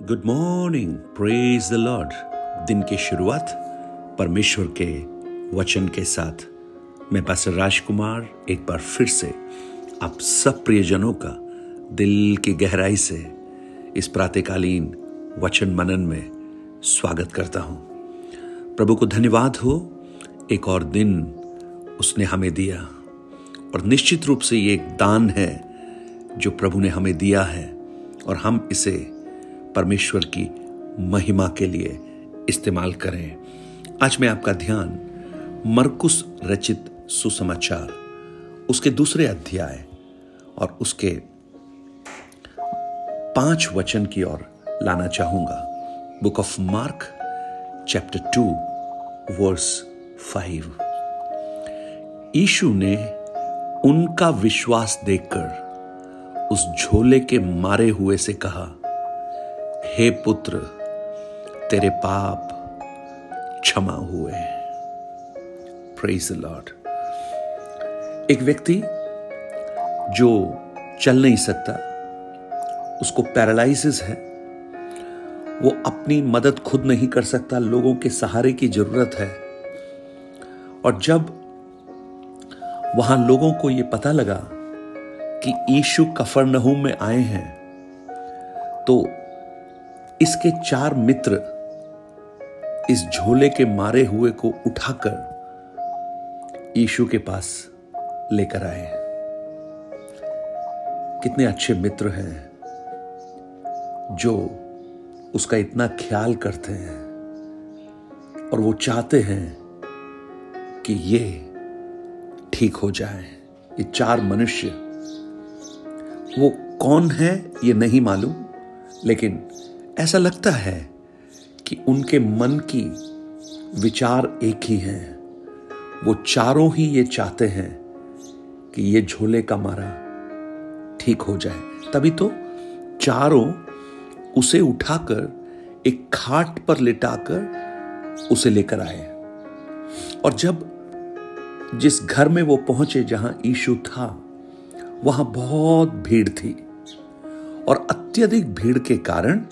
Good morning praise the Lord दिन की शुरुआत परमेश्वर के वचन के साथ। मैं पास्टर राजकुमार एक बार फिर से आप सब प्रियजनों का दिल की गहराई से इस प्रातकालीन वचन मनन में स्वागत करता हूँ। प्रभु को धन्यवाद हो, एक और दिन उसने हमें दिया। और निश्चित रूप से ये एक दान है जो प्रभु ने हमें दिया है। और हम इसे परमेश्वर की महिमा के लिए इस्तेमाल करें। आज मैं आपका ध्यान मरकुस रचित सुसमाचार, उसके दूसरे अध्याय और उसके पाँच वचन की ओर लाना चाहूँगा। Book of Mark, chapter two, verse five. Ishu ने उनका विश्वास देखकर उस झोले के मारे हुए से कहा हे पुत्र, तेरे पाप क्षमा हुए प्रेज लॉर्ड एक व्यक्ति जो चल नहीं सकता, उसको पैरालाइसिस है, वो अपनी मदद खुद नहीं कर सकता, लोगों के सहारे की ज़रूरत है। और जब वहाँ लोगों को यह पता लगा कि ईशु कफर कफरनहूम में आए हैं तो इसके चार मित्र इस झोले के मारे हुए को उठाकर ईशु के पास लेकर आए कितने अच्छे मित्र हैं जो उसका इतना ख्याल करते हैं और वो चाहते हैं कि ये ठीक हो जाए। ये चार मनुष्य, वो कौन है ये नहीं मालूम, लेकिन ऐसा लगता है कि उनके मन की विचार एक ही हैं। वो चारों ही ये चाहते हैं कि ये झोले का मारा ठीक हो जाए। तभी तो चारों उसे उठाकर एक खाट पर लिटाकर उसे लेकर आए। और जब जिस घर में वो पहुँचे जहाँ ईशु था, वहाँ बहुत भीड़ थी। और अत्यधिक भीड़ के कारण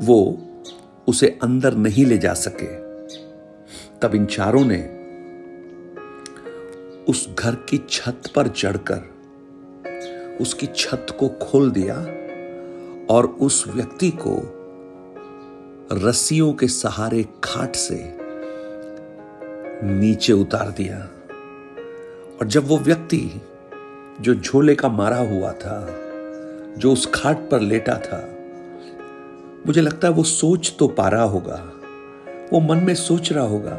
वो उसे अंदर नहीं ले जा सके। तब इन चारों ने उस घर की छत पर चढ़कर उसकी छत को खोल दिया और उस व्यक्ति को रस्सियों के सहारे खाट से नीचे उतार दिया। और जब वो व्यक्ति जो झोले का मारा हुआ था, जो उस खाट पर लेटा था मुझे लगता है वो सोच तो पा रहा होगा। वो मन में सोच रहा होगा,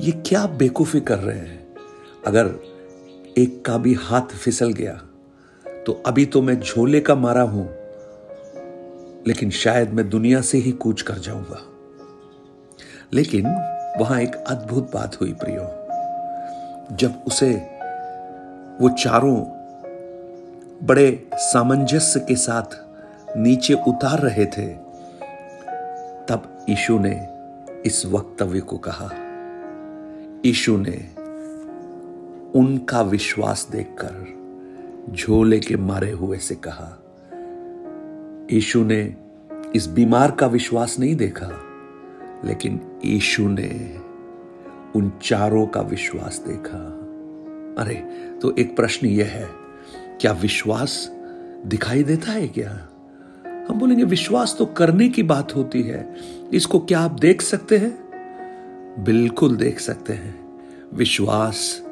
ये क्या बेकूफी कर रहे हैं? अगर एक का भी हाथ फिसल गया तो अभी तो मैं झोले का मारा हूँ, लेकिन शायद मैं दुनिया से ही कूच कर जाऊँगा। लेकिन वहाँ एक अद्भुत बात हुई प्रियो। जब उसे वो चारों बड़े सामंजस्य के साथ नीचे उतार रहे थे। तब ईशु ने इस वक्तव्य को कहा। ईशु ने उनका विश्वास देखकर झोले के मारे हुए से कहा। ईशु ने इस बीमार का विश्वास नहीं देखा, लेकिन ईशु ने उन चारों का विश्वास देखा। अरे तो एक प्रश्न यह है, क्या विश्वास दिखाई देता है क्या? हम बोलेंगे, विश्वास तो करने की बात होती है। इसको क्या आप देख सकते हैं? बिल्कुल देख सकते हैं। विश्वास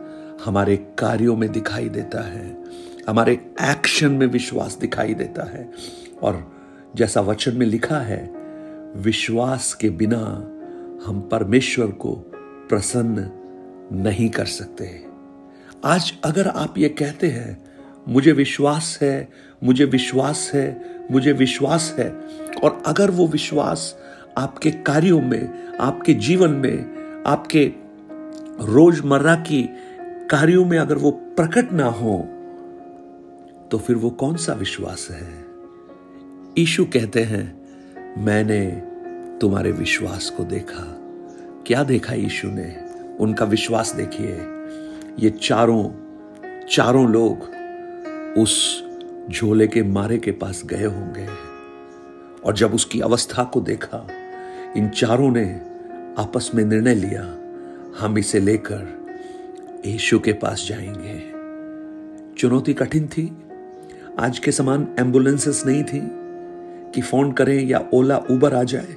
हमारे कार्यों में दिखाई देता है। हमारे एक्शन में विश्वास दिखाई देता है। और जैसा वचन में लिखा है, विश्वास के बिना हम परमेश्वर को प्रसन्न नहीं कर सकते। आज अगर आप ये कहते हैं, मुझे विश्वास है मुझे विश्वास है, मुझे विश्वास है। और अगर वो विश्वास आपके कार्यों में, आपके जीवन में, आपके रोज़मर्रा की कार्यों में अगर वो प्रकट ना हो तो फिर वो कौन सा विश्वास है? ईशु कहते हैं, मैंने तुम्हारे विश्वास को देखा। क्या देखा ईशु ने? उनका विश्वास देखिए। ये चारों चारों लोग उस झोले के मारे के पास गए होंगे। और जब उसकी अवस्था को देखा, इन चारों ने आपस में निर्णय लिया, हम इसे लेकर यीशु के पास जाएँगे। चुनौती कठिन थी। आज के समान एम्बुलेंसेस नहीं थी कि फ़ोन करें या ओला, उबर आ जाए।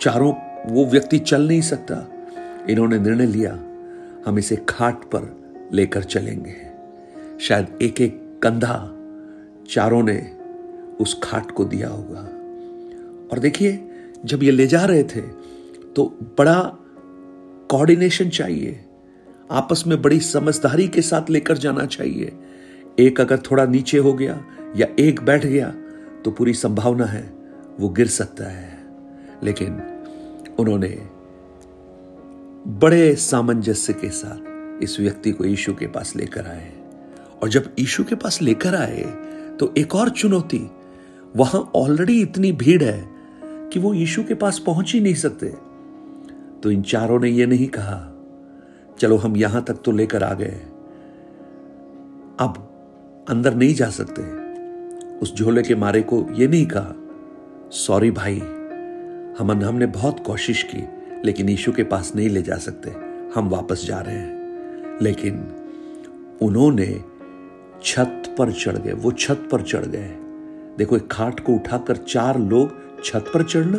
चारों, वो व्यक्ति चल नहीं सकता। इन्होंने निर्णय लिया, हम इसे खाट पर लेकर चलेंगे। शायद एक एक कंधा चारों ने उस खाट को दिया होगा। और देखिए, जब ये ले जा रहे थे तो बड़ा कोऑर्डिनेशन चाहिए। आपस में बड़ी समझदारी के साथ लेकर जाना चाहिए। एक अगर थोड़ा नीचे हो गया या एक बैठ गया तो पूरी संभावना है वो गिर सकता है। लेकिन उन्होंने बड़े सामंजस्य के साथ इस व्यक्ति को यीशु के पास लेकर आए। और जब यीशु के पास लेकर आए तो एक और चुनौती, वहाँ ऑलरेडी इतनी भीड़ है कि वो यीशु के पास पहुँच ही नहीं सकते। तो इन चारों ने यह नहीं कहा, चलो हम यहाँ तक तो लेकर आ गए। अब अंदर नहीं जा सकते। उस झोले के मारे को यह नहीं कहा, सॉरी भाई, हम हमने बहुत कोशिश की, लेकिन यीशु के पास नहीं ले जा सकते। हम वापस जा रहे हैं। लेकिन उन्होंने छत पर चढ़ गए, वो छत पर चढ़ गए। देखो, एक खाट को उठाकर चार लोग छत पर चढ़ना।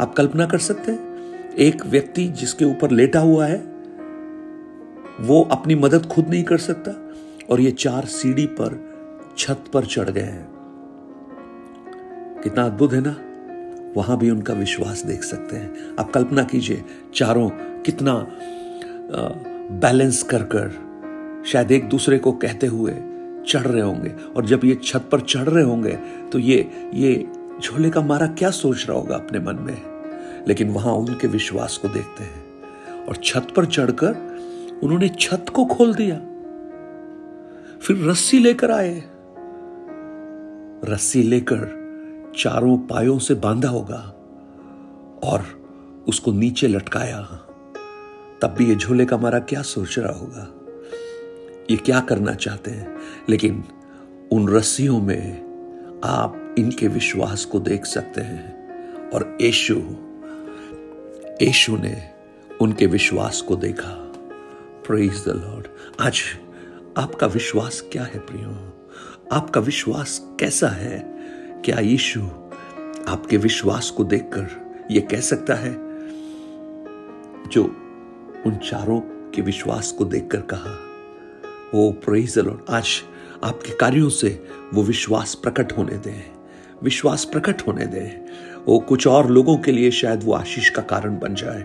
आप कल्पना कर सकते हैं, एक व्यक्ति जिसके ऊपर लेटा हुआ है, वो अपनी मदद खुद नहीं कर सकता और ये चार सीढ़ी पर छत पर चढ़ गए हैं। कितना अद्भुत है ना? वहाँ भी उनका विश्वास देख सकते हैं। आप कल्पना कीजिए, चारों कितना बैलेंस कर कर शायद एक दूसरे को कहते हुए चढ़ रहे होंगे। और जब ये छत पर चढ़ रहे होंगे तो ये ये झोले का मारा क्या सोच रहा होगा अपने मन में? लेकिन वहाँ उनके विश्वास को देखते हैं। और छत पर चढ़कर उन्होंने छत को खोल दिया। फिर रस्सी लेकर आए। रस्सी लेकर चारों पायों से बांधा होगा और उसको नीचे लटकाया। तब भी ये झोले का मारा क्या सोच रहा होगा? ये क्या करना चाहते हैं? लेकिन उन रस्सियों में आप इनके विश्वास को देख सकते हैं। और यशु यशु ने उनके विश्वास को देखा। प्रेज द लॉर्ड आज आपका विश्वास क्या है प्रियो? आपका विश्वास कैसा है? क्या यीशु आपके विश्वास को देखकर यह कह सकता है? जो उन चारों के विश्वास को देखकर कहा ओ प्रेज आज आपके कार्यों से वो विश्वास प्रकट होने दें। विश्वास प्रकट होने दें। वो कुछ और लोगों के लिए शायद वो आशीष का कारण बन जाए।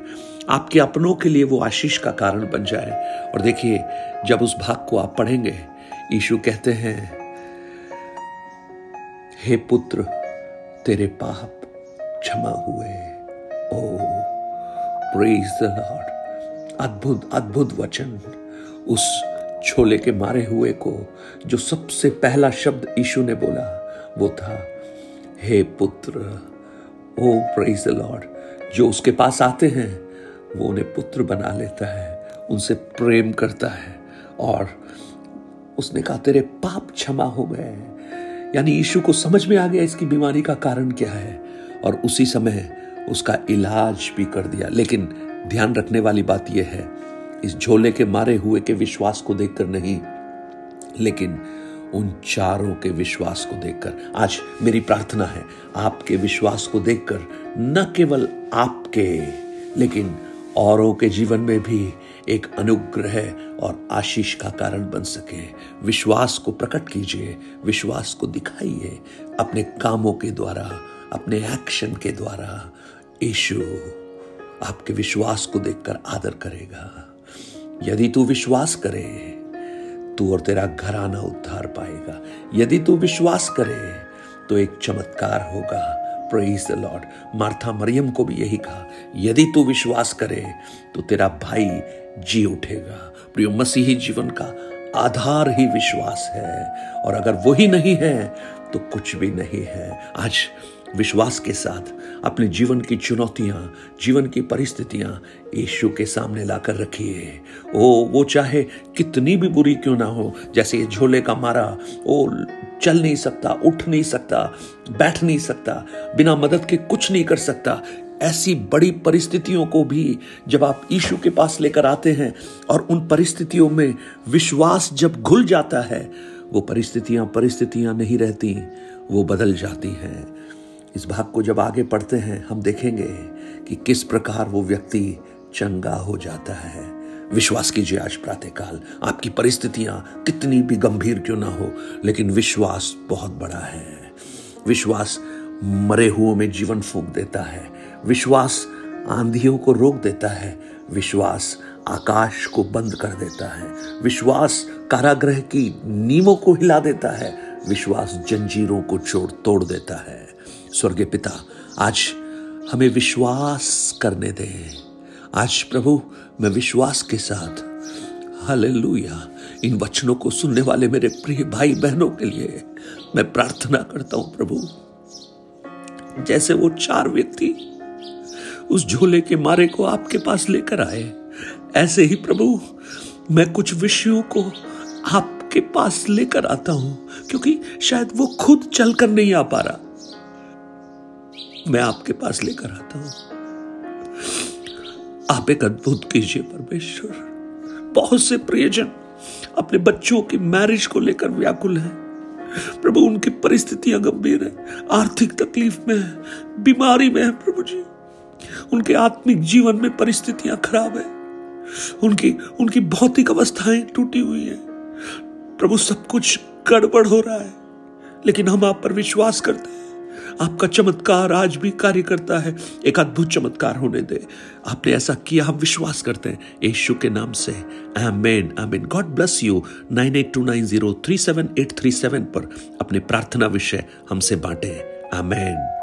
आपके अपनों के लिए वो आशीष का कारण बन जाए। और देखिए, जब उस भाग को आप पढ़ेंगे, यीशु कहते हैं, हे पुत्र, तेरे पाप क्षमा हुए। ओ प्रेज द लॉर्ड अद्भुत अद्भुत वचन उस छोले के मारे हुए को जो सबसे पहला शब्द यीशु ने बोला, वो था, हे पुत्र, ओ प्रेज द लॉर्ड जो उसके पास आते हैं, वो उन्हें पुत्र बना लेता है, उनसे प्रेम करता है, और उसने कहा, तेरे पाप क्षमा हो गए यानी यीशु को समझ में आ गया इसकी बीमारी का कारण क्या है, और उसी समय उसका इलाज भी कर दिया। लेकिन ध्यान रखने वाली बात यह है इस झोले के मारे हुए के विश्वास को देखकर नहीं, लेकिन उन चारों के विश्वास को देखकर, आज मेरी प्रार्थना है, आपके विश्वास को देखकर, न केवल आपके, लेकिन औरों के जीवन में भी एक अनुग्रह और आशीष का कारण बन सके। विश्वास को प्रकट कीजिए, विश्वास को दिखाइए, अपने कामों के द्वारा, अपने एक्शन के द्वारा। यीशु आपके विश्वास को देखकर आदर करेगा। यदि तू विश्वास करे, तू और तेरा घराना उद्धार पाएगा। यदि तू विश्वास करे तो एक चमत्कार होगा। Praise the Lord Martha Mariam को भी यही कहा, यदि तू विश्वास करे तो तेरा भाई जी उठेगा। प्रियो, मसीही जीवन का आधार ही विश्वास है, और अगर वही नहीं है तो कुछ भी नहीं है। आज विश्वास के साथ अपने जीवन की चुनौतियाँ, जीवन की परिस्थितियाँ यीशु के सामने लाकर रखिए। ओ, वो चाहे कितनी भी बुरी क्यों ना हो, जैसे ये झोले का मारा, ओ, चल नहीं सकता, उठ नहीं सकता, बैठ नहीं सकता, बिना मदद के कुछ नहीं कर सकता, ऐसी बड़ी परिस्थितियों को भी जब आप यीशु के पास लेकर आते हैं और उन परिस्थितियों में विश्वास जब घुल जाता है, वो परिस्थितियाँ परिस्थितियाँ नहीं रहती, वो बदल जाती हैं। इस भाग को जब आगे पढ़ते हैं, हम देखेंगे कि किस प्रकार वो व्यक्ति चंगा हो जाता है। विश्वास कीजिए आज प्रातःकाल, आपकी परिस्थितियाँ कितनी भी गंभीर क्यों ना हो, लेकिन विश्वास बहुत बड़ा है। विश्वास मरे हुओं में जीवन फूक देता है। विश्वास आंधियों को रोक देता है। विश्वास आकाश को बंद कर देता है। विश्वास कारागृह की नीमों को हिला देता है। विश्वास जंजीरों को छोड़, तोड़ देता है। स्वर्गीय पिता, आज हमें विश्वास करने दे। आज प्रभु, मैं विश्वास के साथ, हालेलुया, इन वचनों को सुनने वाले मेरे प्रिय भाई बहनों के लिए मैं प्रार्थना करता हूँ, प्रभु। जैसे वो चार व्यक्ति उस झोले के मारे को आपके पास लेकर आए, ऐसे ही प्रभु, मैं कुछ विषयों को आपके पास लेकर आता हूँ, क्योंकि शायद वो खुद चलकर नहीं आ पा रहा। मैं आपके पास लेकर आता हूँ। आप एक अद्भुत कीजिए परमेश्वर। बहुत से प्रियजन अपने बच्चों की मैरिज को लेकर व्याकुल हैं। प्रभु, उनकी परिस्थितियाँ गंभीर है, आर्थिक तकलीफ़ में है, बीमारी में है प्रभु जी। उनके आत्मिक जीवन में परिस्थितियाँ खराब है। उनकी उनकी भौतिक अवस्थाएँ टूटी हुई है। प्रभु, सब कुछ गड़बड़ हो रहा है। लेकिन हम आप पर विश्वास करते आपका चमत्कार आज भी कार्य करता है। एक अद्भुत चमत्कार होने दे। आपने ऐसा किया, हम विश्वास करते हैं। यीशु के नाम से। Amen amen. God bless you. Nine eight two nine zero three seven eight three seven पर अपने प्रार्थना विषय हमसे बांटे। आमेन।